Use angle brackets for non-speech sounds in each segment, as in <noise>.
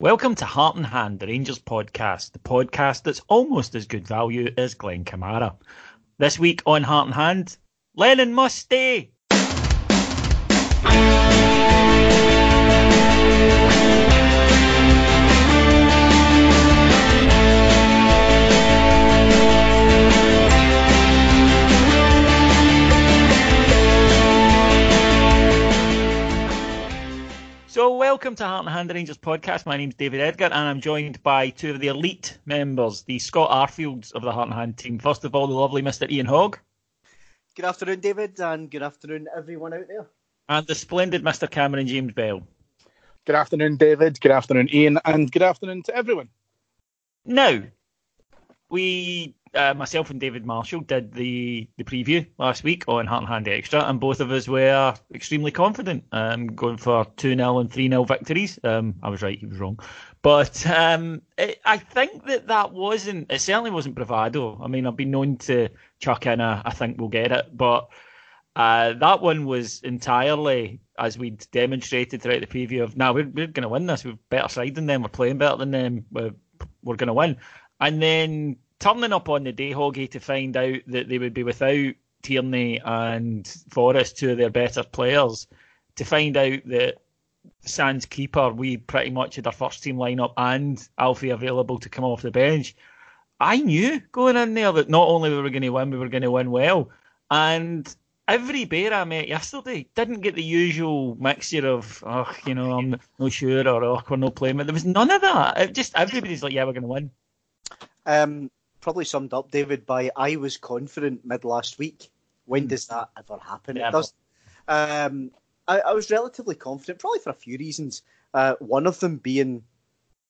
Welcome to Heart and Hand, the Rangers podcast, the podcast that's almost as good value as Glenn Kamara. This week on Heart and Hand, Lennon must stay. Welcome to Heart and Hand Rangers podcast. My name's David Edgar, and I'm joined by two of the elite members, the Scott Arfields of the Heart and Hand team. First of all, the lovely Mr. Ian Hogg. Good afternoon, David, and good afternoon, everyone out there. And the splendid Mr. Cameron James Bell. Good afternoon, David. Good afternoon, Ian, and good afternoon to everyone. Now, we, uh, myself and David Marshall, did the, the preview last week on Heart and Hand Extra, and both of us were extremely confident, um, going for 2 0 and 3 0 victories. Um, I was right, he was wrong. But um, it, I think that that wasn't, it certainly wasn't bravado. I mean, I've been known to chuck in a, I think we'll get it, but uh, that one was entirely, as we'd demonstrated throughout the preview, of now we're, we're going to win this. We're better side than them. We're playing better than them. We're, we're going to win. And then turning up on the day, Hoggy, to find out that they would be without Tierney and Forrest, two of their better players, to find out that Sans keeper, we pretty much had our first team lineup and Alfie available to come off the bench. I knew going in there that not only were we going to win, we were going to win well. And every bear I met yesterday didn't get the usual mixture of, oh, you know, I'm not sure or oh, we're not playing. There was none of that. It just everybody's like, yeah, we're going to win. Um, probably summed up, David, by I was confident mid last week. When does that ever happen? It does. Um, I, I, was relatively confident, probably for a few reasons. Uh, one of them being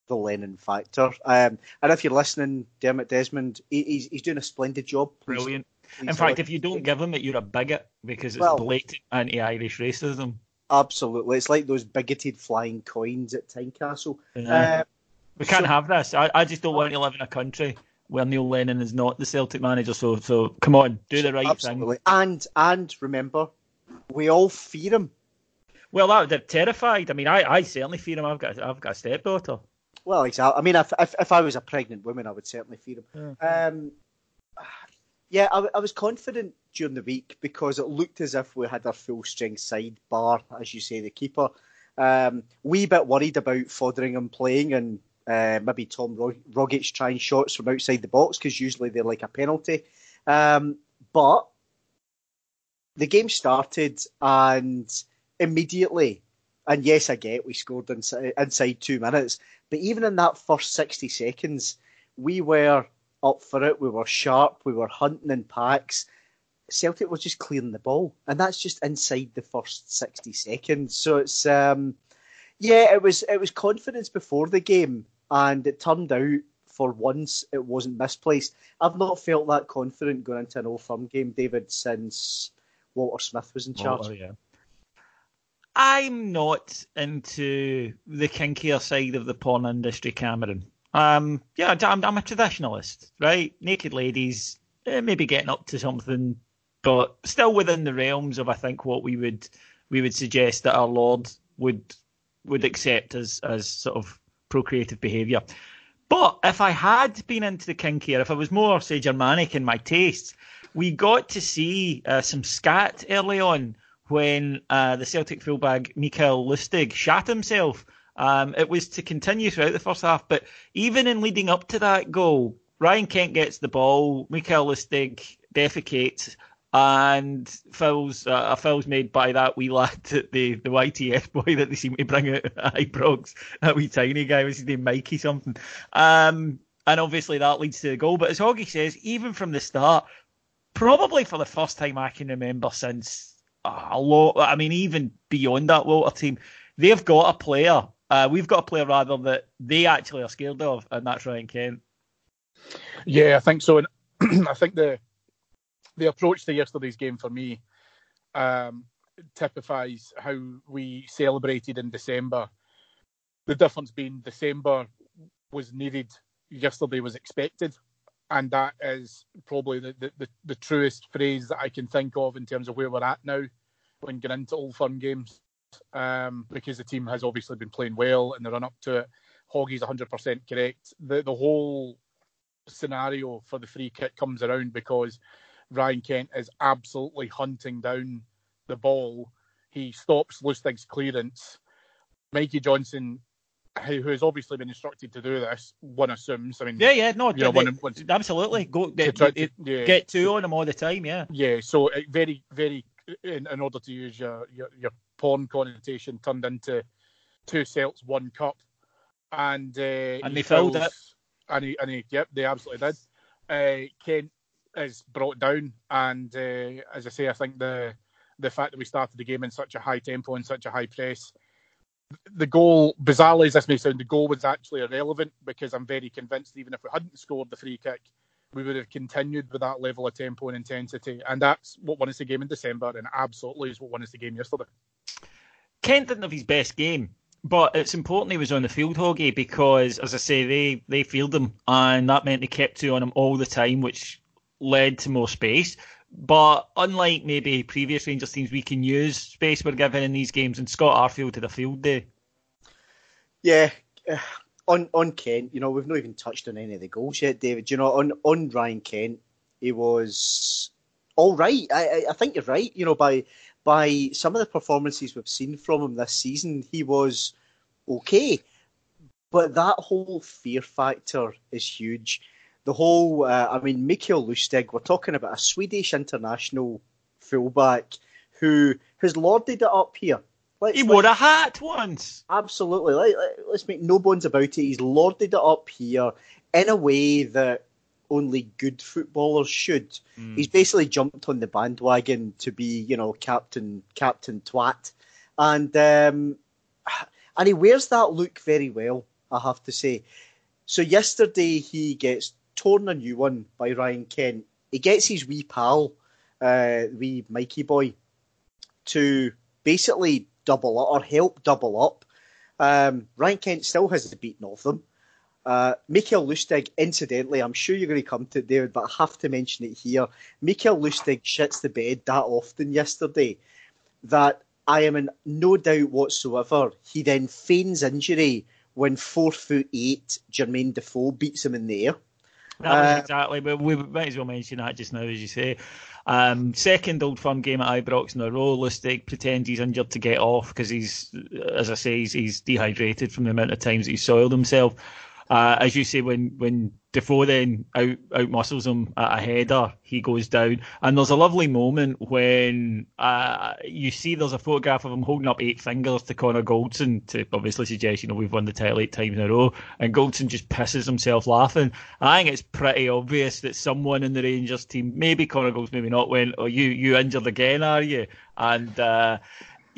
the Lennon factor. Um, and if you're listening, Dermot Desmond, he, he's, he's doing a splendid job. Brilliant. In fact, if you don't give him it, you're a bigot because it's Well- blatant anti-Irish racism. Absolutely. It's like those bigoted flying coins at Tynecastle. Yeah. Uh, We can't so- have this. I, I just don't want to live in a country where Neil Lennon is not the Celtic manager. So, so come on, do the right absolutely. thing. And and remember, we all fear him. Well, that, they're terrified. I mean, I, I certainly fear him. I've got I've got a stepdaughter. Well, exactly. I mean, if, if if I was a pregnant woman, I would certainly fear him. Um, yeah, I was confident during the week because it looked as if we had our full strength side, bar as you say, the keeper. Um, wee bit worried about Foderingham playing and uh, maybe Tom Rog- Rogic trying shots from outside the box because usually they're like a penalty. Um, but the game started and immediately, and yes, I get we scored inside, inside two minutes, but even in that first 60 seconds, we were up for it. We were sharp. We were hunting in packs. Celtic was just clearing the ball, and that's just inside the first 60 seconds. So it's um, yeah, it was it was confidence before the game, and it turned out for once it wasn't misplaced. I've not felt that confident going into an Old Firm game, David, since Walter Smith was in charge. Oh, yeah. I'm not into the kinkier side of the porn industry, Cameron. Um, yeah, I'm, I'm a traditionalist, right? Naked ladies, eh, maybe getting up to something, but still within the realms of I think what we would we would suggest that our Lord would would accept as as sort of procreative behaviour. But if I had been into the kinkier, if I was more say Germanic in my tastes, we got to see uh, some scat early on when uh, the Celtic fullback Mikael Lustig shat himself. Um, it was to continue throughout the first half, but even in leading up to that goal, Ryan Kent gets the ball, Mikael Lustig defecates, and fouls uh, a foul's made by that wee lad, the the YTS boy that they seem to bring out at Ibrox, that wee tiny guy, was his name Mikey something. Um, and obviously that leads to the goal. But as Hoggy says, even from the start, probably for the first time I can remember since a lot. I mean, even beyond that Walter team, they've got a player Uh, we've got a player rather that they actually are scared of, and that's Ryan Kent. Yeah, I think so. And <clears throat> I think the the approach to yesterday's game for me um, typifies how we celebrated in December. The difference being December was needed, yesterday was expected. And that is probably the, the, the, the truest phrase that I can think of in terms of where we're at now when getting into Old Firm games. Um, because the team has obviously been playing well and the run up to it. Hoggy's 100% correct. The the whole scenario for the free kick comes around because Ryan Kent is absolutely hunting down the ball. He stops Lustig's clearance. Mikey Johnston, who has obviously been instructed to do this, one assumes. I mean, yeah, yeah, no, you know, they, one, one, absolutely go to to, to- yeah. get two on him all the time. Yeah, Yeah, so very, very, in, in order to use your, your your porn connotation, turned into two celts, one cup, and uh, And he they filled fouls- it. And he, and he, yep, they absolutely did. Uh, Kent is brought down, and uh, as I say, I think the the fact that we started the game in such a high tempo and such a high press. The goal, bizarrely as this may sound, the goal was actually irrelevant because I'm very convinced even if we hadn't scored the free kick, we would have continued with that level of tempo and intensity. And that's what won us the game in December, and absolutely is what won us the game yesterday. Kent didn't have his best game, but it's important he was on the field, Hoggy, because as I say, they they fielded him, and that meant they kept two on him all the time, which led to more space. But unlike maybe previous Rangers teams, we can use space we're given in these games, and Scott Arfield had a field day. Yeah, uh, on on Kent, you know, we've not even touched on any of the goals yet, David. You know, on on Ryan Kent, he was all right. I I, I think you're right. You know, by by some of the performances we've seen from him this season, he was okay. But that whole fear factor is huge. The whole, uh, I mean, Mikael Lustig, we're talking about a Swedish international fullback who has lorded it up here. Let's, He wore a hat once. Absolutely. Let, let, us make no bones about it. He's lorded it up here in a way that only good footballers should. He's basically jumped on the bandwagon to be, you know, captain, captain twat, and um, and he wears that look very well. I have to say. So yesterday he gets torn a new one by Ryan Kent. He gets his wee pal, uh, wee Mikey boy, to basically double up or help double up. Um, Ryan Kent still has the beating of them. Uh, Mikael Lustig, incidentally, I'm sure you're going to come to it, David, but I have to mention it here. Mikael Lustig shits the bed that often yesterday that I am in no doubt whatsoever he then feigns injury when four foot eight Jermaine Defoe beats him in the air. That was Uh, exactly, but we might as well mention that just now, as you say. Um, second Old Firm game at Ibrox in a row. Lustig pretends he's injured to get off because he's, as I say, he's, he's dehydrated from the amount of times he's soiled himself. Uh, as you say, when when Defoe then out out muscles him at a header, he goes down. And there's a lovely moment when uh, you see there's a photograph of him holding up eight fingers to Connor Goldson to obviously suggest, you know, we've won the title eight times in a row. And Goldson just pisses himself laughing. I think it's pretty obvious that someone in the Rangers team, maybe Connor Goldson, maybe not, went, "Oh, you you injured again, are you?" And uh,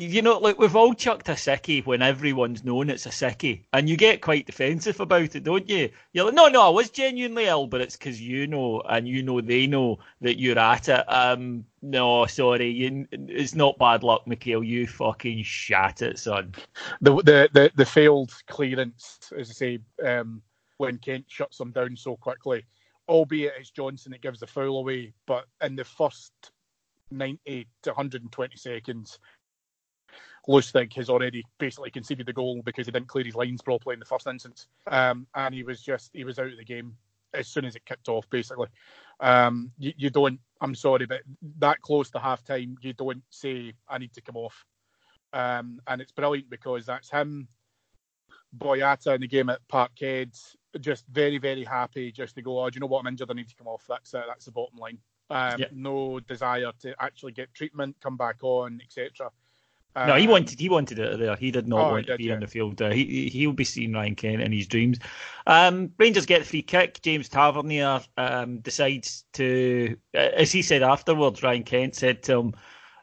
you know, like we've all chucked a sickie when everyone's known it's a sickie, and you get quite defensive about it, don't you? You're like, no, no, I was genuinely ill, but it's because you know, and you know they know that you're at it. Um, no, sorry, you, it's not bad luck, Mikhail. You fucking shat it, son. The the the, the failed clearance, as I say, um, when Kent shuts them down so quickly, albeit it's Johnston that gives the foul away, but in the first 90 to 120 seconds, Lustig has already basically conceded the goal because he didn't clear his lines properly in the first instance, um, and he was just he was out of the game as soon as it kicked off. Basically, um, you, you don't. I'm sorry, but that close to half time, you don't say I need to come off. Um, and it's brilliant because that's him, Boyata in the game at Parkhead, just very, very happy just to go, oh, do you know what, I'm injured, I need to come off. That's uh, that's the bottom line. Um, Yeah. No desire to actually get treatment, come back on, etc. No, he Um, wanted he wanted it there. He did not Oh, want to be yeah. on the field. Uh, he he- he'll be seeing Ryan Kent in his dreams. Um, Rangers get the free kick. James Tavernier um, decides to, uh, as he said afterwards, Ryan Kent said to him,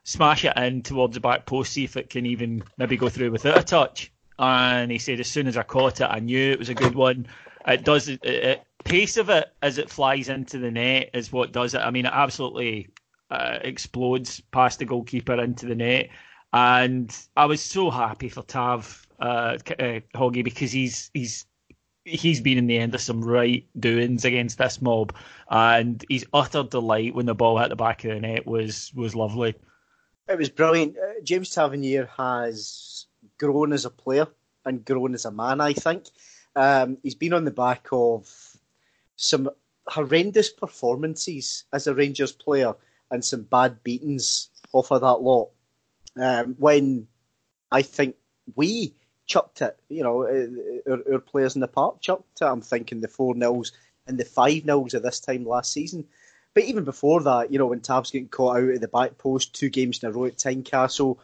"Smash it in towards the back post, see if it can even maybe go through without a touch." and he said as soon as I caught it, I knew it was a good one. It does it, it pace of it as it flies into the net is what does it. I mean, it absolutely uh, explodes past the goalkeeper into the net, and I was so happy for Tav uh, uh, Hoggy because he's he's he's been in the end of some right doings against this mob, and his utter delight when the ball hit the back of the net was was lovely. It was brilliant. Uh, James Tavernier has grown as a player and grown as a man. I think um, he's been on the back of some horrendous performances as a Rangers player and some bad beatings off of that lot. Um, when I think we chucked it, you know, uh, our, our, players in the park chucked it. I'm thinking the four nils and the five nils at this time last season. But even before that, you know, when Tav's getting caught out at the back post two games in a row at Tynecastle,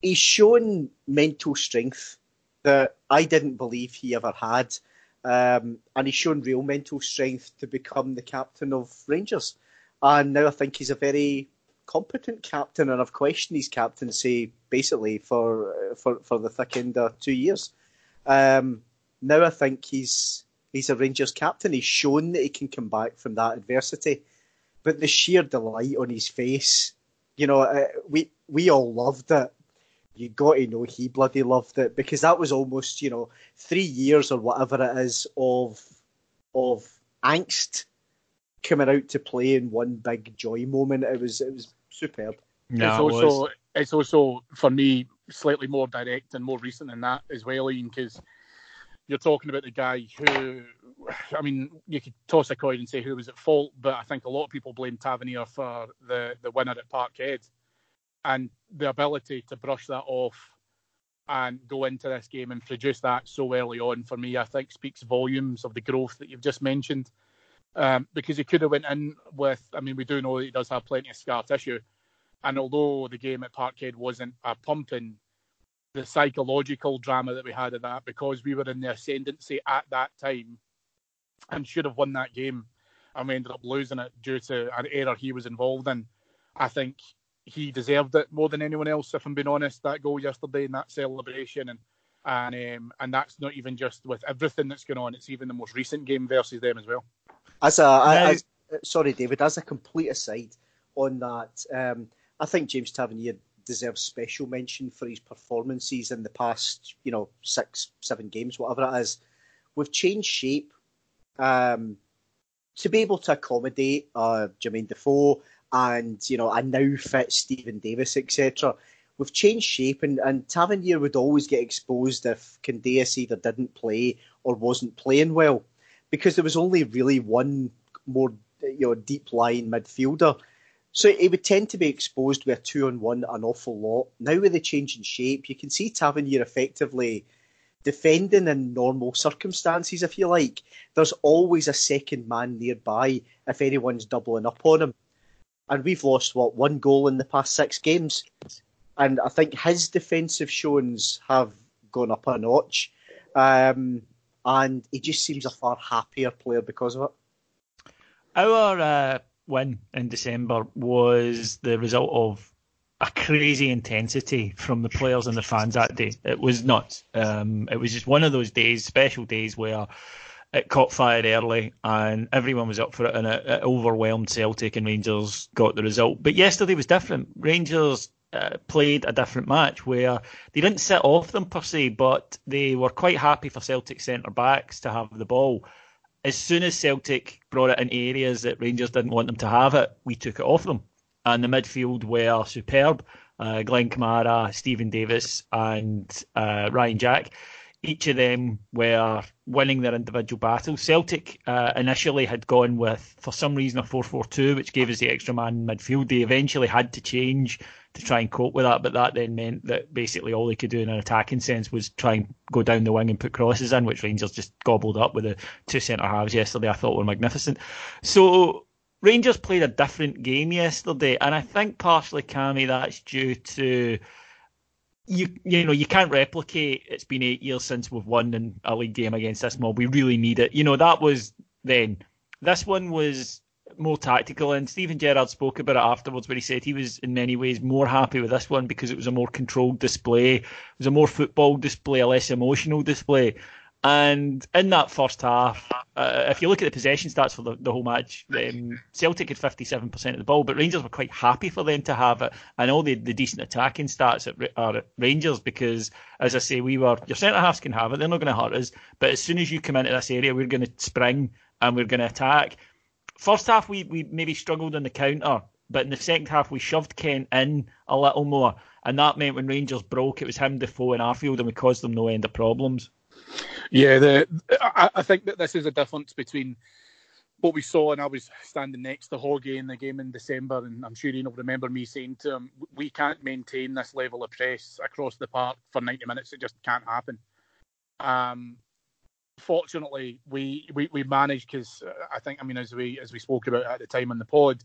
he's shown mental strength that I didn't believe he ever had. Um, and he's shown real mental strength to become the captain of Rangers. And now I think he's a very competent captain, and I've questioned his captaincy basically for for, for the thick end of two years. Um, now I think he's he's a Rangers captain. He's shown that he can come back from that adversity, but the sheer delight on his face, you know, uh, we we all loved it you got to know he bloody loved it because that was almost you know three years or whatever it is of of angst coming out to play in one big joy moment. It was it was superb. No, it's also it it's also for me slightly more direct and more recent than that as well, Ian, because you're talking about the guy who, I mean, you could toss a coin and say who was at fault, but I think a lot of people blame Tavernier for the the winner at Parkhead and the ability to brush that off and go into this game and produce that so early on for me, I think speaks volumes of the growth that you've just mentioned. Um, because he could have went in with, I mean, we do know that he does have plenty of scar tissue, and although the game at Parkhead wasn't a pumping, the psychological drama that we had at that, because we were in the ascendancy at that time, and should have won that game, and we ended up losing it due to an error he was involved in. I think he deserved it more than anyone else. If I'm being honest, that goal yesterday and that celebration, and and um, and that's not even just with everything that's going on. It's even the most recent game versus them as well. As a, now, as, sorry, David. As a complete aside on that, um, I think James Tavernier deserves special mention for his performances in the past, you know, six, seven games, whatever it is. We've changed shape um, to be able to accommodate uh, Jermaine Defoe and you know a now fit Steven Davis, etc. We've changed shape, and, and Tavernier would always get exposed if Candeias either didn't play or wasn't playing well, because there was only really one more you know deep line midfielder. So he would tend to be exposed with a two on one an awful lot. Now with the change in shape, you can see Tavernier effectively defending in normal circumstances, if you like. There's always a second man nearby if anyone's doubling up on him and we've lost what one goal in the past six games, and I think his defensive showings have gone up a notch, um, and he just seems a far happier player because of it. Our uh, win in December was the result of a crazy intensity from the players and the fans that day. It was nuts. Um, it was just one of those days, special days where it caught fire early and everyone was up for it and it, it overwhelmed Celtic and Rangers got the result. But yesterday was different. Rangers uh, played a different match where they didn't sit off them per se, but they were quite happy for Celtic centre backs to have the ball. As soon as Celtic brought it in areas that Rangers didn't want them to have it, we took it off them. And the midfield were superb. Uh, Glenn Kamara, Steven Davis, and uh, Ryan Jack each of them were winning their individual battles. Celtic uh, initially had gone with, for some reason, a 4 4 2, which gave us the extra man in midfield. They eventually had to change to try and cope with that, but that then meant that basically all they could do in an attacking sense was try and go down the wing and put crosses in, which Rangers just gobbled up with the two centre halves yesterday. I thought were magnificent. So Rangers played a different game yesterday, and I think partially, Cammy, that's due to you you know you can't replicate. It's been eight years since we've won in a league game against this mob. We really need it. You know that was then. This one was more tactical. And Steven Gerrard spoke about it afterwards, where he said he was in many ways more happy with this one because it was a more controlled display, it was a more football display, a less emotional display. And in that first half, uh, if you look at the possession stats for the, the whole match, um, Celtic had 57% of the ball, but Rangers were quite happy for them to have it. And all the, the decent attacking stats at, are at Rangers because, as I say, we were, your centre halves can have it, they're not going to hurt us. But as soon as you come into this area, we're going to spring and we're going to attack. First half, we, we maybe struggled on the counter, but in the second half, we shoved Kent in a little more. And that meant when Rangers broke, it was him, Defoe, and Arfield, and we caused them no end of problems. Yeah, the, I, I, think that this is a difference between what we saw, and I was standing next to Hoggy in the game in December, and I'm sure you'll remember me saying to him, "We can't maintain this level of press across the park for 90 minutes. It just can't happen." Um, fortunately, we we, we managed because uh, I think, I mean, as we as we spoke about at the time on the pod,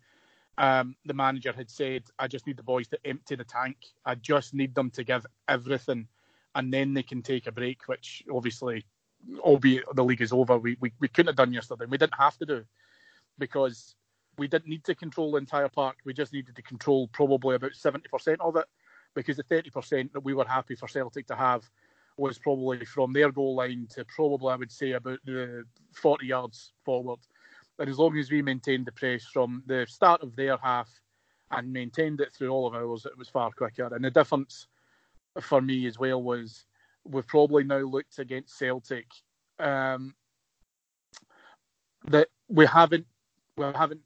um, the manager had said, "I just need the boys to empty the tank. I just need them to give everything." and then they can take a break, which obviously, albeit the league is over, we, we, we couldn't have done yesterday. We didn't have to do because we didn't need to control the entire park. We just needed to control probably about 70% of it because the 30% that we were happy for Celtic to have was probably from their goal line to probably, I would say, about the 40 yards forward. And as long as we maintained the press from the start of their half and maintained it through all of ours, it was far quicker. And the difference for me as well was we've probably now looked against Celtic um, that we haven't we haven't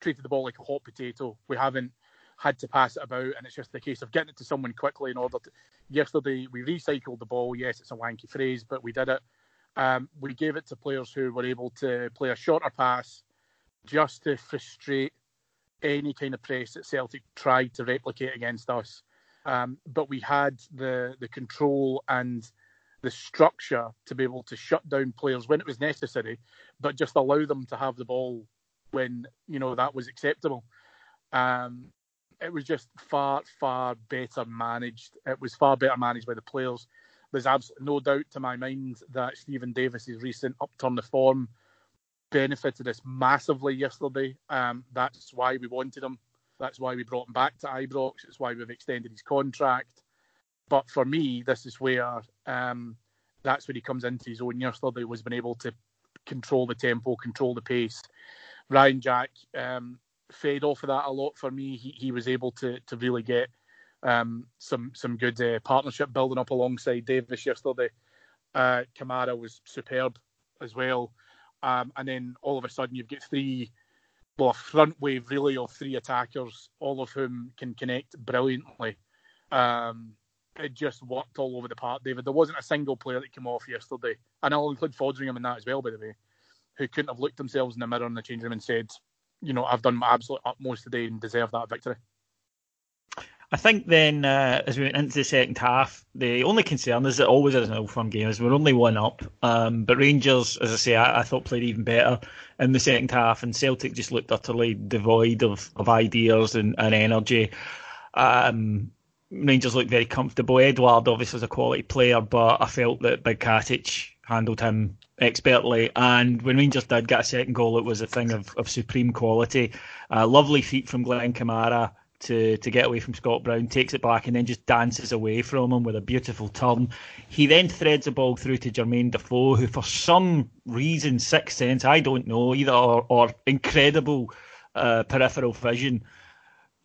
treated the ball like a hot potato. We haven't had to pass it about, and it's just a case of getting it to someone quickly in order to. Yesterday we recycled the ball. Yes, it's a wanky phrase, but we did it. Um, we gave it to players who were able to play a shorter pass, just to frustrate any kind of press that Celtic tried to replicate against us. Um, but we had the the control and the structure to be able to shut down players when it was necessary, but just allow them to have the ball when you know that was acceptable. Um, it was just far far better managed. It was far better managed by the players. There's absolutely no doubt to my mind that Steven Davis's recent upturn of form benefited us massively yesterday. Um, that's why we wanted him. That's why we brought him back to Ibrox. It's why we've extended his contract. But for me, this is where um, that's where he comes into his own yesterday was being able to control the tempo, control the pace. Ryan Jack um, fed off of that a lot for me. He, he was able to to really get um, some some good uh, partnership building up alongside Davis yesterday. Uh, Kamara was superb as well. Um, and then all of a sudden you've got three well, a front wave really of three attackers, all of whom can connect brilliantly. Um, it just worked all over the park, David. There wasn't a single player that came off yesterday, and I'll include Foderingham in that as well, by the way, who couldn't have looked themselves in the mirror in the change room and said, you know, I've done my absolute utmost today and deserve that victory. I think then, uh, as we went into the second half, the only concern is that always is an old firm game is we're only one up. Um, but Rangers, as I say, I, I, thought played even better in the second half, and Celtic just looked utterly devoid of, of ideas and, and energy. Um, Rangers looked very comfortable. Edouard obviously was a quality player, but I felt that Big Katic handled him expertly. And when Rangers did get a second goal, it was a thing of, of supreme quality. Lovely feat from Glenn Kamara to to get away from Scott Brown, takes it back, and then just dances away from him with a beautiful turn. He then threads the ball through to Jermaine Defoe, who for some reason, sixth sense, I don't know either, or, or incredible uh, peripheral vision,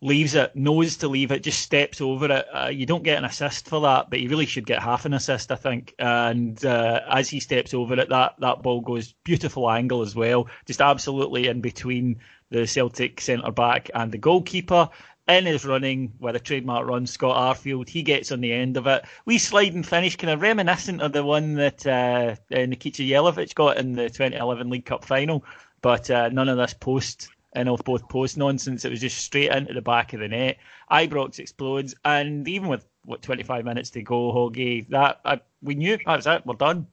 leaves it, knows to leave it, just steps over it. Uh, you don't get an assist for that, but you really should get half an assist, I think. And uh, as he steps over it, that that ball goes beautiful angle as well, just absolutely in between the Celtic centre back and the goalkeeper in his running with a trademark run, Scott Arfield. He gets on the end of it. We slide and finish, kind of reminiscent of the one that uh, Nikica Jelavic got in the 2011 League Cup final, but uh, none of this post and off both post nonsense. It was just straight into the back of the net. Ibrox explodes, and even with what 25 minutes to go, Hoggy, that uh, we knew that was it. We're done.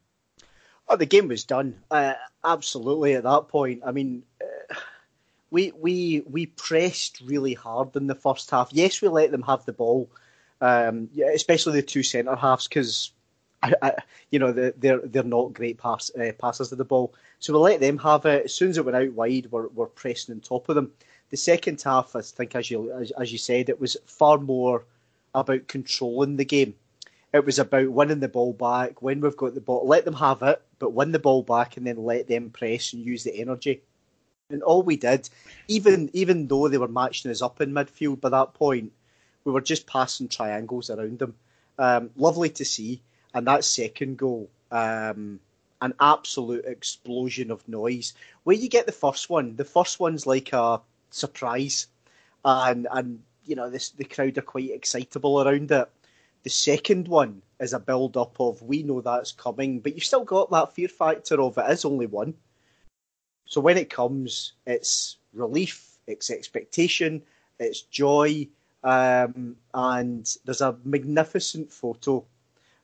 Oh, the game was done. Uh, absolutely at that point. I mean, we we we pressed really hard in the first half. Yes, we let them have the ball, um, especially the two centre halves because You know, they're they're not great pass, uh, passers of the ball. So we let them have it. As soon as it went out wide, we're, we're pressing on top of them. The second half, I think, as you as, as you said, it was far more about controlling the game. It was about winning the ball back when we've got the ball. Let them have it, but win the ball back and then let them press and use the energy. And all we did, even even though they were matching us up in midfield by that point, we were just passing triangles around them. Um, lovely to see. And that second goal, um, an absolute explosion of noise. Where you get the first one, the first one's like a surprise, and and you know this the crowd are quite excitable around it. The second one is a build up of we know that's coming, but you've still got that fear factor of it is only one. So when it comes, it's relief, it's expectation, it's joy, um, and there's a magnificent photo.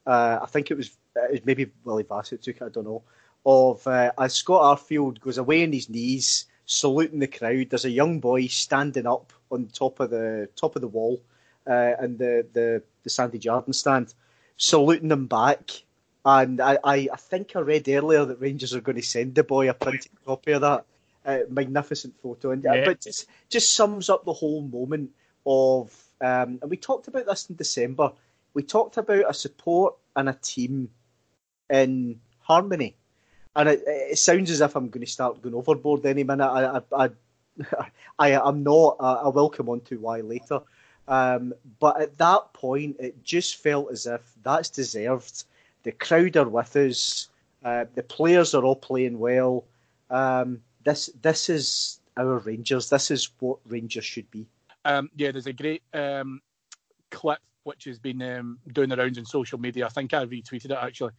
Uh, I think it was, it was maybe Willie Bassett took it, I don't know. Of uh, as Scott Arfield goes away on his knees, saluting the crowd. There's a young boy standing up on top of the top of the wall, uh, and the, the the Sandy Jardine stand, saluting them back. And I, I, I think I read earlier that Rangers are going to send the boy a printed copy of that uh, magnificent photo, and yeah. but just just sums up the whole moment of. Um, and we talked about this in December. We talked about a support and a team in harmony, and it, it sounds as if I'm going to start going overboard any minute. I, I, I, <laughs> I am not. I will come on to why later. Um, but at that point, it just felt as if that's deserved. The crowd are with us. Uh, the players are all playing well. Um, this this is our Rangers. This is what Rangers should be. Um, yeah, there's a great um, clip which has been um, doing the rounds on social media. I think I retweeted it actually,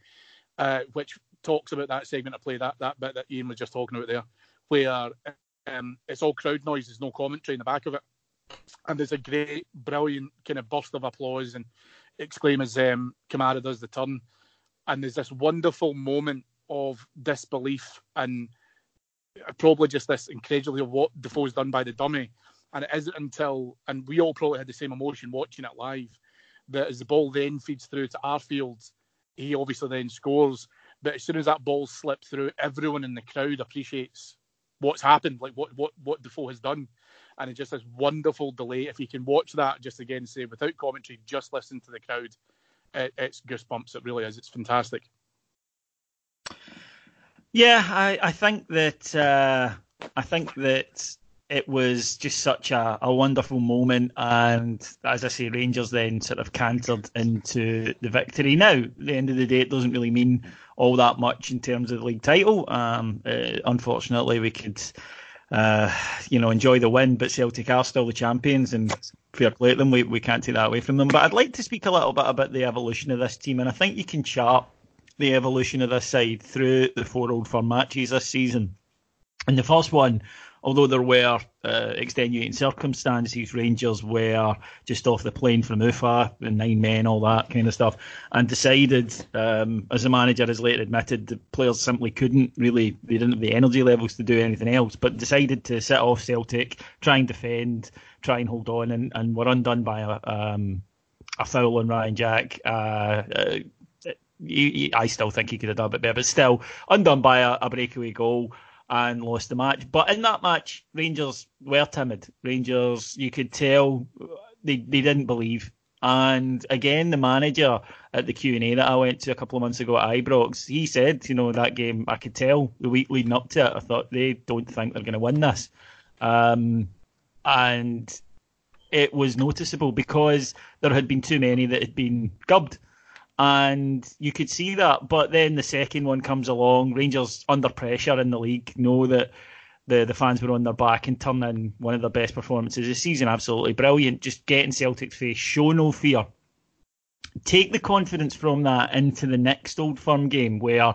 uh, which talks about that segment of play, that that bit that Ian was just talking about there, where um, it's all crowd noise. There's no commentary in the back of it and there's a great, brilliant kind of burst of applause and exclaim as um, Kamara does the turn, and there's this wonderful moment of disbelief and probably just this incredulity of what Defoe's done by the dummy. And it isn't until, and we all probably had the same emotion watching it live, that as the ball then feeds through to Arfield, he obviously then scores. But as soon as that ball slips through, everyone in the crowd appreciates what's happened, like what what what Defoe has done and it's just this wonderful delay. If you can watch that, just again say without commentary, just listen to the crowd, it, it's goosebumps. It really is. It's fantastic. Yeah, I, I think that uh, I think that it was just such a, a wonderful moment, and as I say, Rangers then sort of cantered into the victory. Now, at the end of the day, it doesn't really mean all that much in terms of the league title. Um, uh, unfortunately, we could uh, you know, enjoy the win, but Celtic are still the champions, and fair play to them. We, we can't take that away from them. But I'd like to speak a little bit about the evolution of this team, and I think you can chart the evolution of this side through the four Old Firm matches this season. And the first one although there were uh, extenuating circumstances, Rangers were just off the plane from Ufa, and nine men, all that kind of stuff, and decided, um, as the manager has later admitted, the players simply couldn't really, they didn't have the energy levels to do anything else, but decided to sit off Celtic, try and defend, try and hold on, and, and were undone by a, um, a foul on Ryan Jack. Uh, uh, I still think he could have done a bit better, but still undone by a, a breakaway goal and lost the match. But in that match, Rangers were timid. Rangers, you could tell they, they didn't believe. And again, the manager at the Q and A that I went to a couple of months ago at Ibrox, he said, you know, that game I could tell the week leading up to it. I thought they don't think they're going to win this, um, and it was noticeable because there had been too many that had been gubbed and you could see that. But then the second one comes along. Rangers under pressure in the league know that the the fans were on their back and turn in one of their best performances this season. Absolutely brilliant. Just getting Celtic's face, show no fear. Take the confidence from that into the next Old Firm game, where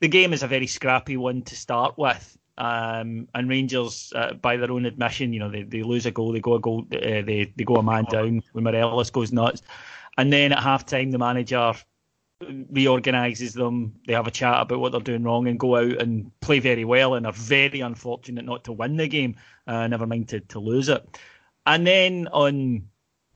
the game is a very scrappy one to start with. Um, and Rangers, uh, by their own admission, you know they, they lose a goal, they go a goal, uh, they they go a man down when Morelos goes nuts. And then at half time, the manager reorganises them. They have a chat about what they're doing wrong and go out and play very well and are very unfortunate not to win the game, uh, never mind to, to lose it. And then on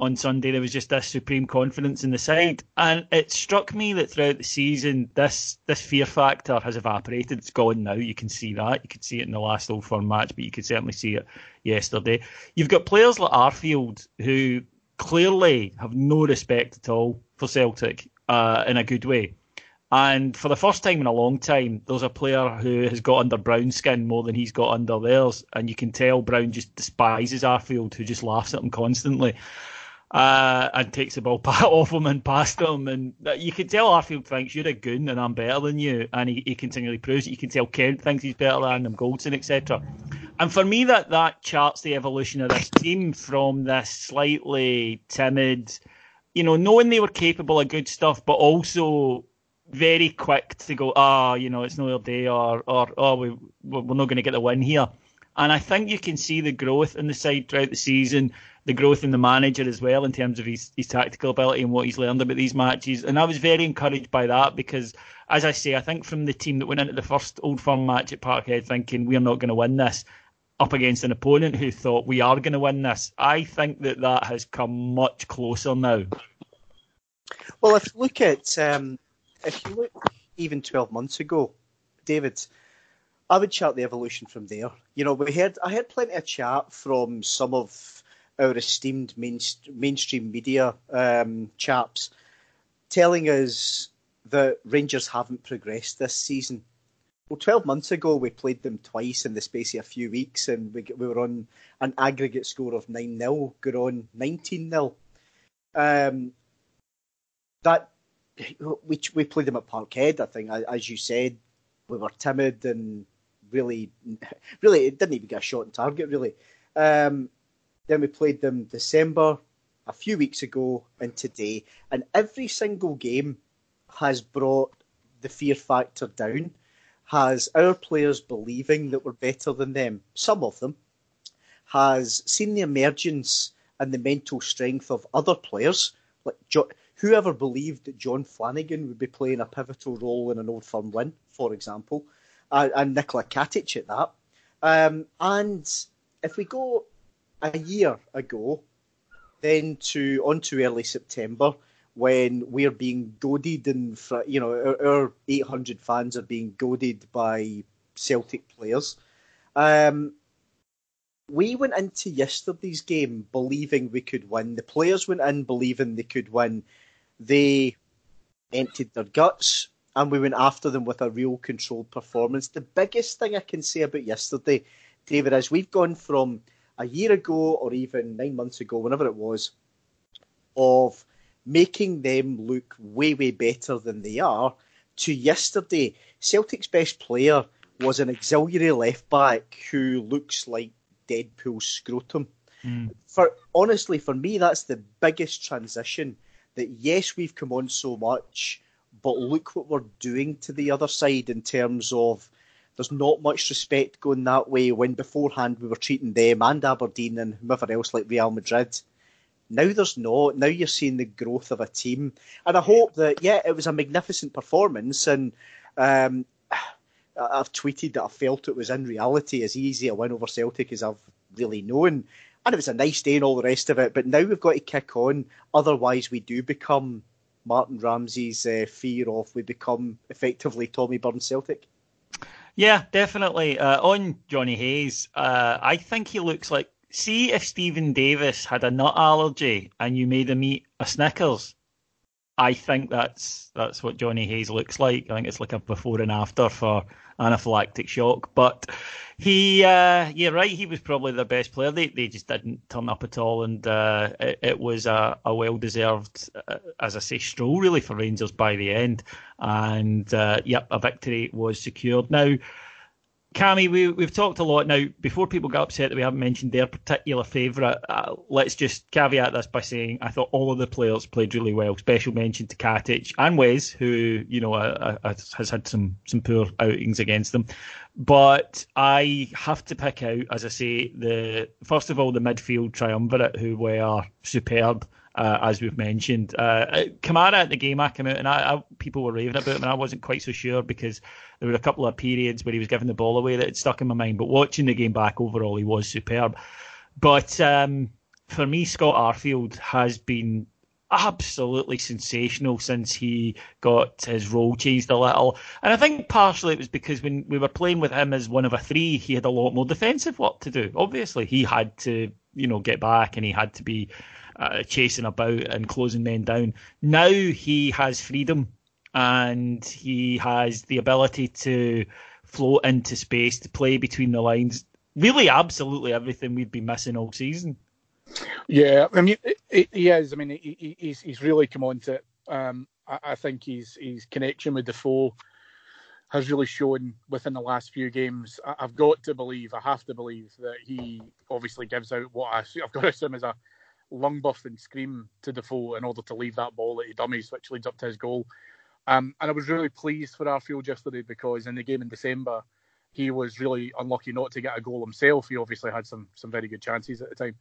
on Sunday. There was just this supreme confidence in the side, and it struck me that throughout the season, this this fear factor has evaporated. It's gone now. You can see that. You could see it in the last Old Firm match, but you could certainly see it yesterday. You've got players like Arfield who clearly have no respect at all for Celtic uh, in a good way. And for the first time in a long time, there's a player who has got under Brown's skin more than he's got under theirs. And you can tell Brown just despises Arfield, who just laughs at him constantly uh, and takes the ball <laughs> off him and past him. And you can tell Arfield thinks you're a goon and I'm better than you. And he, he continually proves it. You can tell Kent thinks he's better than him, Goldson, etc. And for me, that, that charts the evolution of this team from this slightly timid, you know, knowing they were capable of good stuff, but also very quick to go, ah, oh, you know, it's no day, or, or oh, we, we're not going to get the win here. And I think you can see the growth in the side throughout the season, the growth in the manager as well in terms of his, his tactical ability and what he's learned about these matches. And I was very encouraged by that because, as I say, I think from the team that went into the first Old Firm match at Parkhead thinking we're not going to win this, up against an opponent who thought we are going to win this, I think that that has come much closer now. Well, if you look at um, if you look even 12 months ago, David, I would chart the evolution from there. You know, we heard I heard plenty of chat from some of our esteemed main, mainstream media um, chaps telling us that Rangers haven't progressed this season. Well, 12 months ago, we played them twice in the space of a few weeks, and we, we were on an aggregate score of 9 0, got on 19 0. Um, that we we played them at Parkhead. I think, as you said, we were timid and really, really, it didn't even get a shot on target. Really. Um, then we played them December, a few weeks ago, and today, and every single game has brought the fear factor down. Has our players believing that we're better than them? Some of them has seen the emergence and the mental strength of other players like whoever believed that Jon Flanagan would be playing a pivotal role in an Old Firm win, for example, uh, and Nikola Katic at that. Um, and if we go a year ago, then to on to early September, when we're being goaded and you know our, our 800 fans are being goaded by Celtic players. Um, we went into yesterday's game believing we could win. The players went in believing they could win. They emptied their guts and we went after them with a real controlled performance. The biggest thing I can say about yesterday, David, is we've gone from a year ago or even nine months ago, whenever it was, of making them look way, way better than they are, to yesterday. Celtic's best player was an auxiliary left back who looks like Deadpool scrotum. Mm. For honestly, for me, that's the biggest transition. That yes, we've come on so much, but look what we're doing to the other side in terms of there's not much respect going that way. When beforehand we were treating them and Aberdeen and whoever else like Real Madrid. Now there's not. Now you're seeing the growth of a team, and I hope that yeah, it was a magnificent performance, and um, <sighs> I've tweeted that I felt it was in reality as easy a win over Celtic as I've really known. And it was a nice day and all the rest of it. But now we've got to kick on. Otherwise, we do become Martin Ramsey's uh, fear of we become effectively Tommy Burns Celtic. Yeah, definitely. Uh, on Jonny Hayes, uh, I think he looks like. See if Steven Davis had a nut allergy and you made him eat a Snickers. I think that's that's what Jonny Hayes looks like. I think it's like a before and after for anaphylactic shock. But he, uh, yeah, right, he was probably their best player. They they just didn't turn up at all, and uh, it, it, was a, a well deserved, uh, as I say, stroll really for Rangers by the end. And uh, yep, a victory was secured. Now Cammy, we, we've talked a lot now. Before people get upset that we haven't mentioned their particular favourite, uh, let's just caveat this by saying I thought all of the players played really well. Special mention to Katic and Wes, who you know uh, uh, has had some some poor outings against them. But I have to pick out, as I say, the first of all the midfield triumvirate who were superb uh, as we've mentioned. Uh, Kamara at the game I came out and I, I, people were raving about him, and I wasn't quite so sure because there were a couple of periods where he was giving the ball away that had stuck in my mind. But watching the game back overall, he was superb. But um, for me, Scott Arfield has been absolutely sensational since he got his role changed a little. And I think partially it was because when we were playing with him as one of a three, he had a lot more defensive work to do. Obviously, he had to, you know, get back and he had to be uh, chasing about and closing men down. Now he has freedom and he has the ability to float into space, to play between the lines. Really, absolutely everything we've been missing all season. Yeah, I mean, he is. I mean, he, he's he's really come on to it. Um, I, I, think his his connection with Defoe has really shown within the last few games. I, have got to believe, I have to believe that he obviously gives out what I, I've got to assume is a lung buff and scream to Defoe in order to leave that ball that he dummies, which leads up to his goal. Um, and I was really pleased for Arfield yesterday because in the game in December, he was really unlucky not to get a goal himself. He obviously had some some very good chances at the time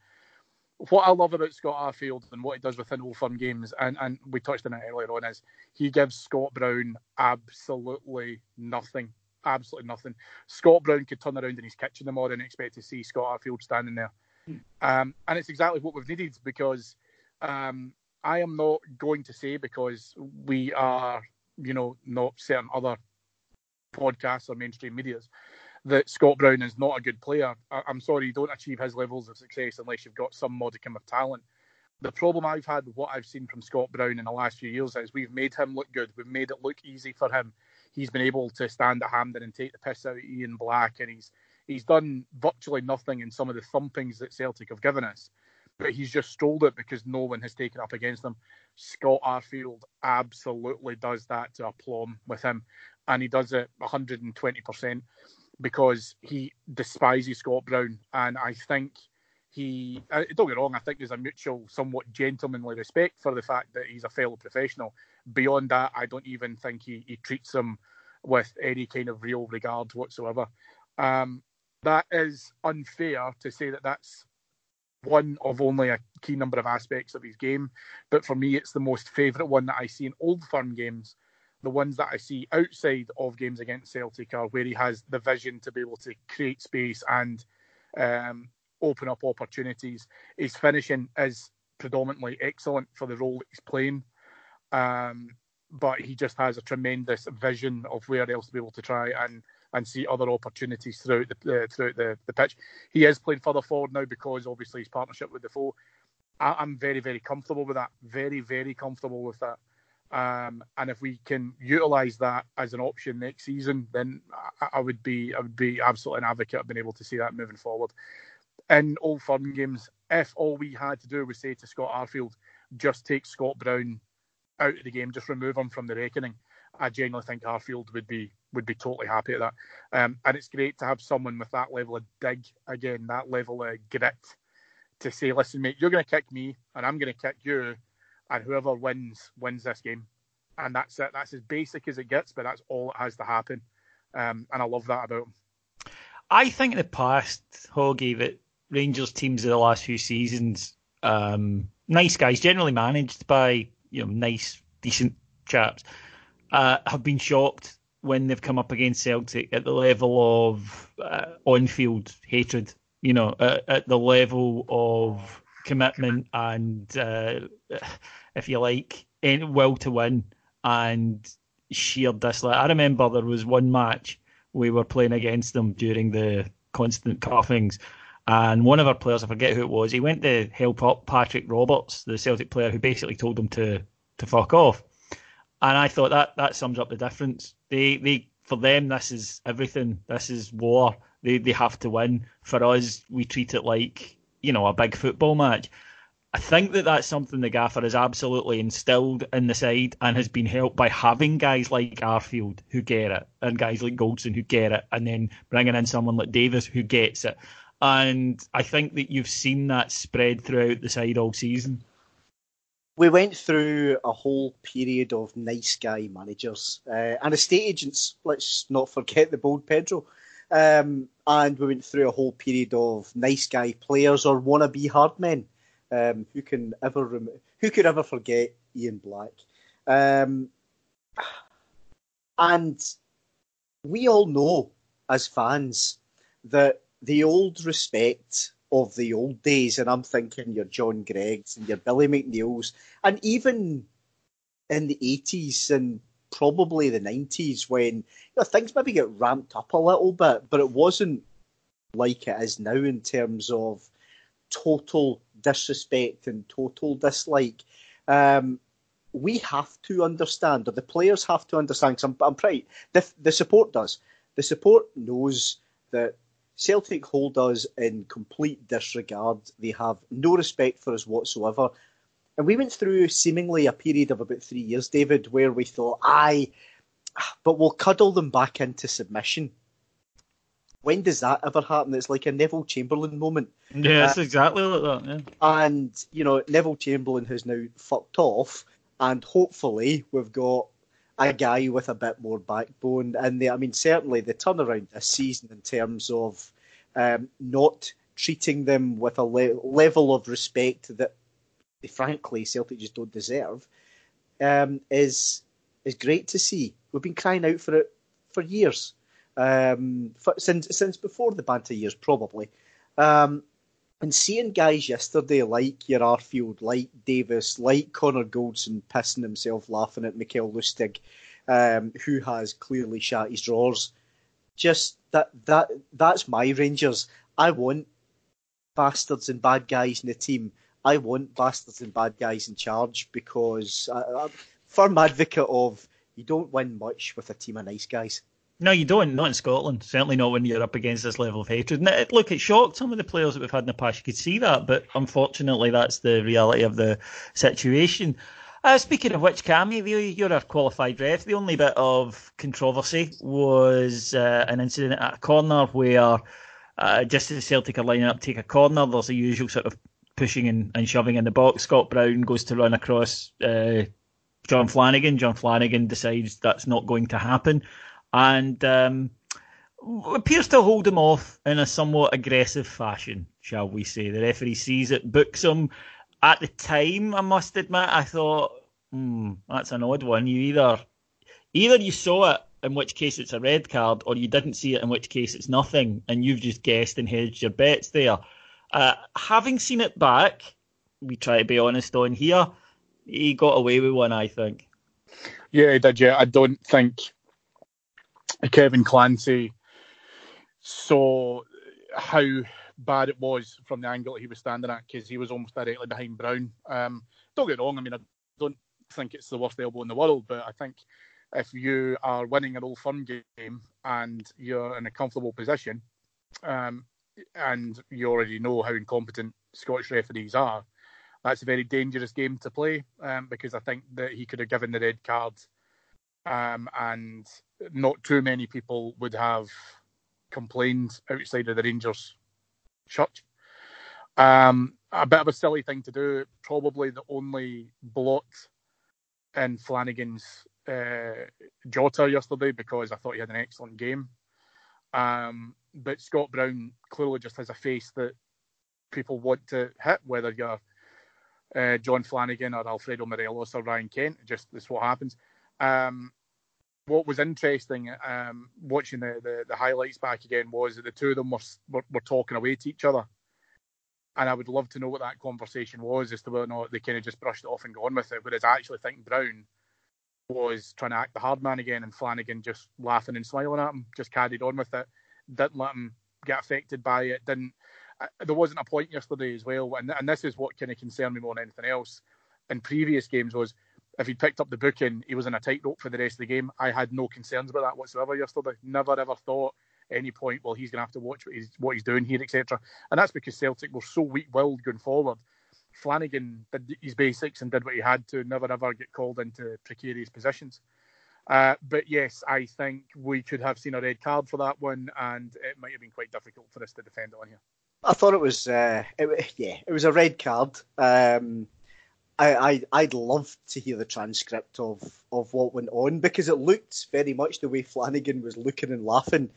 what I love about Scott Arfield and what he does within Old Firm games, and, and we touched on it earlier on, is he gives Scott Brown absolutely nothing. Absolutely nothing. Scott Brown could turn around in his kitchen tomorrow and expect to see Scott Arfield standing there. Hmm. Um, and it's exactly what we've needed because um, I am not going to say because we are, you know, not certain other podcasts or mainstream medias that Scott Brown is not a good player. I, am sorry, you don't achieve his levels of success unless you've got some modicum of talent. The problem I've had with what I've seen from Scott Brown in the last few years is we've made him look good. We've made it look easy for him. He's been able to stand at Hampden and take the piss out of Ian Black, and he's he's done virtually nothing in some of the thumpings that Celtic have given us. But he's just strolled it because no one has taken up against him. Scott Arfield absolutely does that to aplomb with him, and he does it 120% because he despises Scott Brown, and I think he uh, don't get wrong. I think there's a mutual, somewhat gentlemanly respect for the fact that he's a fellow professional. Beyond that, I don't even think he, he treats him with any kind of real regard whatsoever. Um, that is unfair to say that that's one of only a key number of aspects of his game, but for me, it's the most favourite one that I see in old firm games the ones that I see outside of games against Celtic are where he has the vision to be able to create space and um, open up opportunities. His finishing is predominantly excellent for the role that he's playing, um, but he just has a tremendous vision of where else to be able to try and and see other opportunities throughout the uh, throughout the, the pitch. He is playing further forward now because obviously his partnership with Defoe. I, I'm very very comfortable with that. Very very comfortable with that. Um, and if we can utilise that as an option next season, then I, I, would be I would be absolutely an advocate of being able to see that moving forward. In Old Firm games, if all we had to do was say to Scott Arfield, just take Scott Brown out of the game, just remove him from the reckoning, I genuinely think Arfield would be would be totally happy at that. Um, and it's great to have someone with that level of dig again, that level of grit to say, listen, mate, you're going to kick me, and I'm going to kick you and whoever wins wins this game. And that's it. That's as basic as it gets, but that's all that has to happen. Um, and I love that about him. I think in the past, Hoggy, that Rangers teams of the last few seasons, um, nice guys, generally managed by you know nice, decent chaps, uh, have been shocked when they've come up against Celtic at the level of uh, on-field hatred. You know, at, at the level of commitment and uh, if you like, eh, will to win and sheer dislike. I remember there was one match we were playing against them during the constant cuffings, and one of our players, I forget who it was, he went to help up Patrick Roberts, the Celtic player, who basically told him to to fuck off. And I thought that that sums up the difference. They they for them this is everything. This is war. They they have to win. For us, we treat it like you know a big football match. I think that that's something the gaffer has absolutely instilled in the side and has been helped by having guys like Arfield who get it and guys like Goldson who get it and then bringing in someone like Davis who gets it. And I think that you've seen that spread throughout the side all season. We went through a whole period of nice guy managers uh, and estate agents. Let's not forget the bold Pedro. Um, and we went through a whole period of nice guy players or wannabe hard men. Um, who can ever rem- who could ever forget Ian Black? Um, and we all know as fans that the old respect of the old days, and I'm thinking your John Greigs and your Billy McNeills, and even in the 80s and probably the 90s when you know, things maybe get ramped up a little bit, but it wasn't like it is now in terms of total disrespect and total dislike. Um, we have to understand, or the players have to understand, because I'm, I'm pretty, the, the support does. The support knows that Celtic hold us in complete disregard. They have no respect for us whatsoever. And we went through seemingly a period of about three years, David, where we thought, aye, but we'll cuddle them back into submission. When does that ever happen? It's like a Neville Chamberlain moment. Yeah, it's uh, exactly like that. Yeah. And, you know, Neville Chamberlain has now fucked off, and hopefully we've got a guy with a bit more backbone. And the, I mean, certainly the turnaround this season in terms of um, not treating them with a le- level of respect that, frankly, Celtic just don't deserve, um, is is great to see. We've been crying out for it for years, um, since since before the banter years, probably. Um, and seeing guys yesterday like your Arfield, like Davis, like Connor Goldson pissing himself laughing at Mikael Lustig, um, who has clearly shot his drawers. Just that that that's my Rangers. I want bastards and bad guys in the team. I want bastards and bad guys in charge because I, I'm firm advocate of you don't win much with a team of nice guys. No, you don't. Not in Scotland. Certainly not when you're up against this level of hatred. And look, it shocked some of the players that we've had in the past. You could see that, but unfortunately, that's the reality of the situation. Uh, speaking of which, Cammy, you're a qualified ref. The only bit of controversy was uh, an incident at a corner where uh, just as Celtic are lining up to take a corner, there's a usual sort of pushing and, and shoving in the box. Scott Brown goes to run across uh, Jon Flanagan. Jon Flanagan decides that's not going to happen and um, appears to hold him off in a somewhat aggressive fashion, shall we say. The referee sees it, books him. At the time, I must admit, I thought, hmm, that's an odd one. You either either you saw it, in which case it's a red card, or you didn't see it, in which case it's nothing, and you've just guessed and hedged your bets there. Uh, having seen it back, we try to be honest on here. He got away with one, I think. Yeah, he did. Yeah, I don't think Kevin Clancy saw how bad it was from the angle he was standing at because he was almost directly behind Brown. Um, don't get wrong, I mean, I don't think it's the worst elbow in the world, but I think if you are winning an old firm game and you're in a comfortable position, um, and you already know how incompetent Scottish referees are, that's a very dangerous game to play um, because I think that he could have given the red card um, and not too many people would have complained outside of the Rangers church. Um, a bit of a silly thing to do. Probably the only blot in Flanagan's uh, Jota yesterday because I thought he had an excellent game. Um, but Scott Brown clearly just has a face that people want to hit, whether you're uh, Jon Flanagan or Alfredo Morelos or Ryan Kent. Just is what happens. Um, what was interesting um, watching the, the, the, highlights back again was that the two of them were, were, were talking away to each other. And I would love to know what that conversation was as to whether or not they kind of just brushed it off and gone with it. Whereas I actually think Brown was trying to act the hard man again, and Flanagan just laughing and smiling at him, just carried on with it, didn't let him get affected by it. Didn't. Uh, there wasn't a point yesterday as well, and, and this is what kind of concerned me more than anything else. In previous games was if he'd picked up the booking, he was in a tightrope for the rest of the game. I had no concerns about that whatsoever yesterday. Never ever thought any point, well, he's going to have to watch what he's, what he's doing here, etc. And that's because Celtic were so weak-willed going forward. Flanagan did his basics and did what he had to. Never ever get called into precarious positions. Uh, but yes, I think we could have seen a red card for that one, and it might have been quite difficult for us to defend it on here. I thought it was, uh, it, yeah, it was a red card. Um, I, I would love to hear the transcript of, of what went on because it looked very much the way Flanagan was looking and laughing.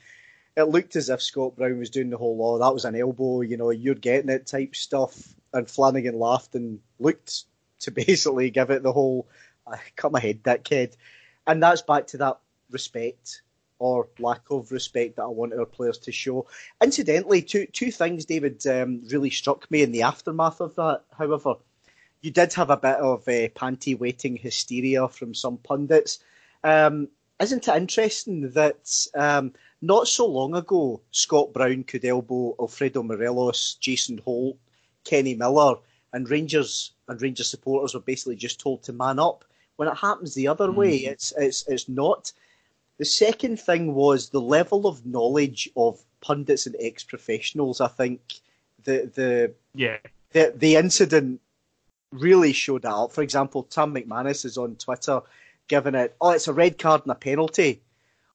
It looked as if Scott Brown was doing the whole "oh that was an elbow," you know, you're getting it type stuff, and Flanagan laughed and looked to <laughs> basically give it the whole "I cut my head, that kid," and that's back to that respect or lack of respect that I want our players to show. Incidentally, two two things, David, um, really struck me in the aftermath of that. However, you did have a bit of uh, panty waiting hysteria from some pundits. Um, isn't it interesting that um, not so long ago Scott Brown could elbow Alfredo Morelos, Jason Holt, Kenny Miller, and Rangers and Rangers supporters were basically just told to man up. When it happens the other mm. way, it's it's it's not. The second thing was the level of knowledge of pundits and ex professionals. I think the the yeah the the incident really showed that up. For example, Tam McManus is on Twitter giving it, oh, it's a red card and a penalty.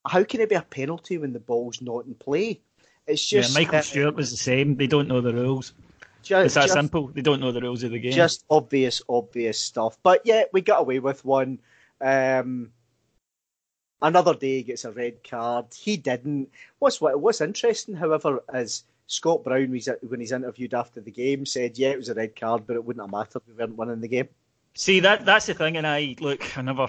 How can it be a penalty when the ball's not in play? It's just yeah, Michael uh, Stewart was the same. They don't know the rules. Just, it's that just, simple. They don't know the rules of the game. Just obvious, obvious stuff. But yeah, we got away with one. Um, another day gets a red card. He didn't. What's what, what's interesting, however, is Scott Brown when he's interviewed after the game said, "Yeah, it was a red card, but it wouldn't have mattered. We weren't winning the game." See that that's the thing, and I look. I never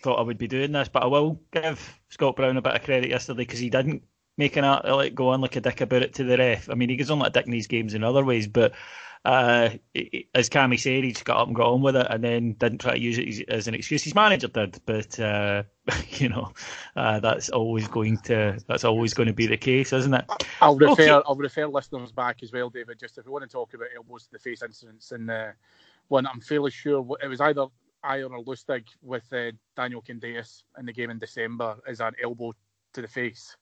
thought I would be doing this, but I will give Scott Brown a bit of credit yesterday because he didn't make an art like go on like a dick about it to the ref. I mean, he goes on like a dick in these games in other ways, but uh, as Cammy said, he just got up and got on with it, and then didn't try to use it as an excuse. His manager did, but uh, <laughs> you know uh, that's always going to that's always going to be the case, isn't it? I'll refer okay. I'll refer listeners back as well, David. Just if we want to talk about elbows to the face incidents, and uh, one I'm fairly sure it was either Ajer or Lustig with uh, Daniel Candeias in the game in December as an elbow to the face.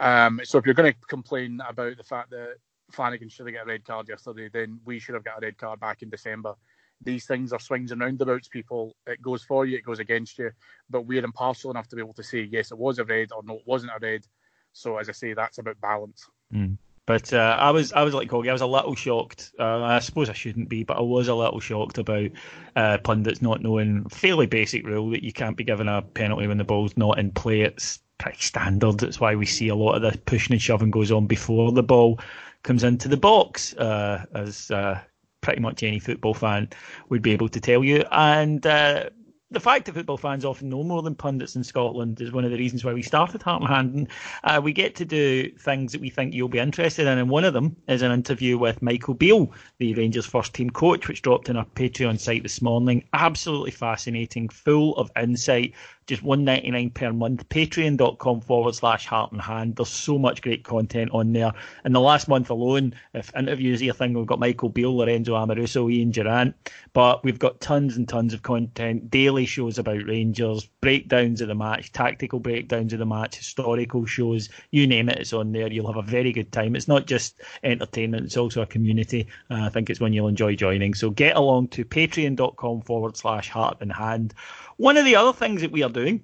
Um, so if you're going to complain about the fact that Flanagan should have got a red card yesterday, then we should have got a red card back in December. These things are swings and roundabouts, people. It goes for you, it goes against you. But we're impartial enough to be able to say, yes, it was a red or no, it wasn't a red. So as I say, that's about balance. Mm. But uh, I was I was like Coggy, I was a little shocked. Uh, I suppose I shouldn't be, but I was a little shocked about uh, pundits not knowing fairly basic rule that you can't be given a penalty when the ball's not in play. It's pretty standard. That's why we see a lot of the pushing and shoving goes on before the ball comes into the box, uh, as uh, pretty much any football fan would be able to tell you. And uh, the fact that football fans often know more than pundits in Scotland is one of the reasons why we started Heart and Hand. And, uh, we get to do things that we think you'll be interested in, and one of them is an interview with Michael Beale, the Rangers first team coach, which dropped on our Patreon site this morning. Absolutely fascinating, full of insight just one ninety nine per month. Patreon.com forward slash heart and hand. There's so much great content on there. In the last month alone, if interviews are your thing, we've got Michael Beale, Lorenzo Amoruso, Ian Durrant, but we've got tons and tons of content, daily shows about Rangers, breakdowns of the match, tactical breakdowns of the match, historical shows, you name it, it's on there. You'll have a very good time. It's not just entertainment, it's also a community. Uh, I think it's one you'll enjoy joining. So get along to patreon.com forward slash heart and hand. One of the other things that we are doing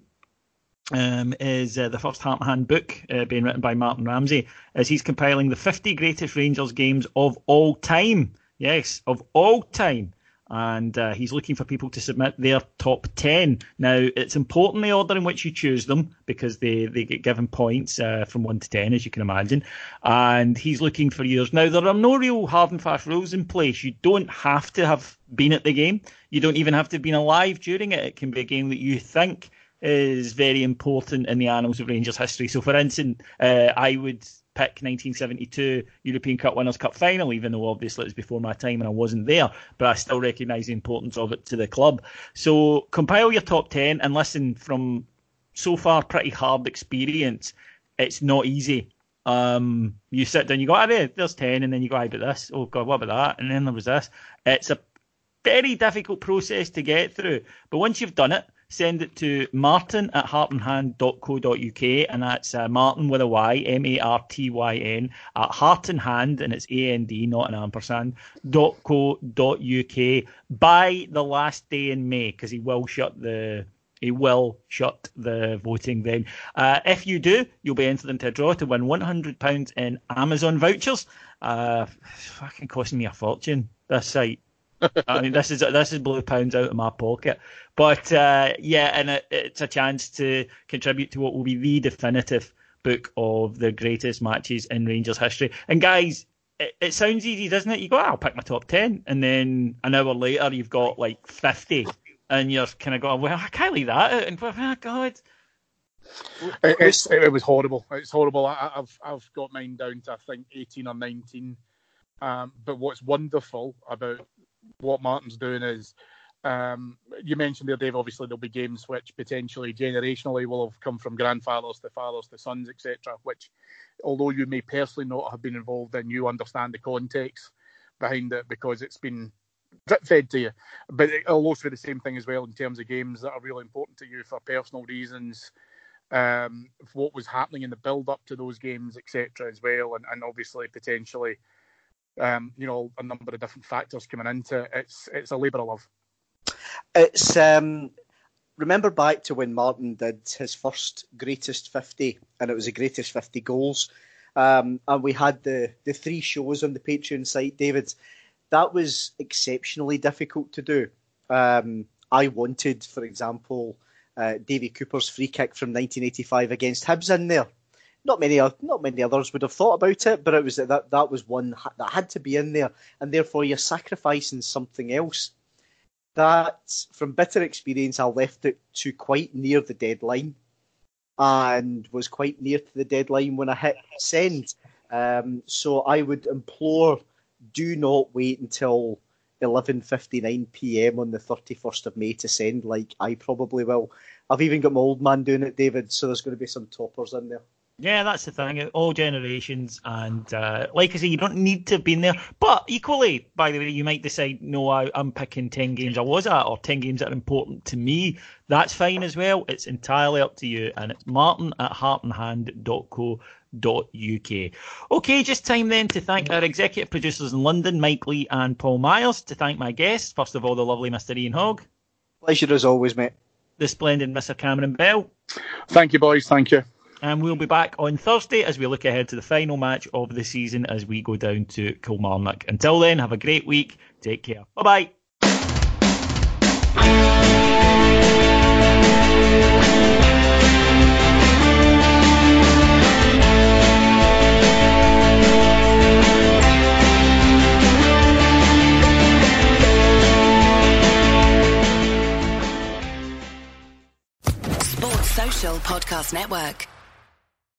um, is uh, the first Heart Hand book uh, being written by Martyn Ramsay, as he's compiling the 50 greatest Rangers games of all time. Yes, of all time. And uh, he's looking for people to submit their top 10. Now, it's important the order in which you choose them because they, they get given points uh, from 1 to 10, as you can imagine. And he's looking for yours. Now, there are no real hard and fast rules in place. You don't have to have been at the game. You don't even have to have been alive during it. It can be a game that you think is very important in the annals of Rangers history. So, for instance, uh, I would pick 1972 European Cup Winners' Cup final, even though obviously it was before my time and I wasn't there, but I still recognise the importance of it to the club. So, compile your top 10 and listen from so far pretty hard experience. It's not easy. Um, you sit down, you go, ah, there's 10, and then you go, I but this. Oh, God, what about that? And then there was this. It's a very difficult process to get through. But once you've done it, send it to martin at heartandhand.co.uk and that's uh, martin with a Y, M A R T Y N, at heart and it's A N D, not an ampersand, dot co dot uk by the last day in May because he will shut the. He will shut the voting then. Uh, if you do, you'll be entered into a draw to win £100 in Amazon vouchers. Uh, fucking costing me a fortune, this site. I mean, this is this is blue pounds out of my pocket. But uh, yeah, and it, it's a chance to contribute to what will be the definitive book of the greatest matches in Rangers history. And guys, it, it sounds easy, doesn't it? You go, oh, I'll pick my top ten, and then an hour later you've got like fifty, and you're kind of going, well, I can't leave that out. And oh God, It, it's, it, was horrible. It's horrible. I, have I've got mine down to I think 18 or 19. Um, but what's wonderful about what Martyn's doing is um, you mentioned there, Dave. Obviously, there'll be games which potentially generationally will have come from grandfathers to fathers to sons, etc. Which, although you may personally not have been involved in, you understand the context behind it because it's been drip fed to you. But it'll also be the same thing as well in terms of games that are really important to you for personal reasons. Um, what was happening in the build up to those games, etc., as well, and, and obviously potentially, um, you know, a number of different factors coming into it. It's it's a labour of love. It's um, remember back to when Martyn did his first greatest fifty, and it was the greatest fifty goals. Um, and we had the the three shows on the Patreon site, David. That was exceptionally difficult to do. Um, I wanted, for example, uh, Davy Cooper's free kick from 1985 against Hibs in there. Not many, not many others would have thought about it, but it was that that was one that had to be in there, and therefore you're sacrificing something else that from bitter experience, I left it to quite near the deadline and was quite near to the deadline when I hit send. Um, so I would implore do not wait until 11:59 p.m. on the 31st of May to send like I probably will. I've even got my old man doing it, David, so there's going to be some toppers in there. Yeah, that's the thing. All generations, and uh, like I say, you don't need to have been there. But equally, by the way, you might decide, no, I, am picking ten games I was at, or ten games that are important to me. That's fine as well. It's entirely up to you. And it's Martin at heartandhand.co.uk. Okay, just time then to thank our executive producers in London, Mike Lee and Paul Myers. To thank my guests, first of all, the lovely Mr. Ian Hogg. Pleasure as always, mate. The splendid Mr. Cameron Bell. Thank you, boys. Thank you. And we'll be back on Thursday as we look ahead to the final match of the season as we go down to Kilmarnock. Until then, have a great week. Take care. Bye bye. Podcast Network.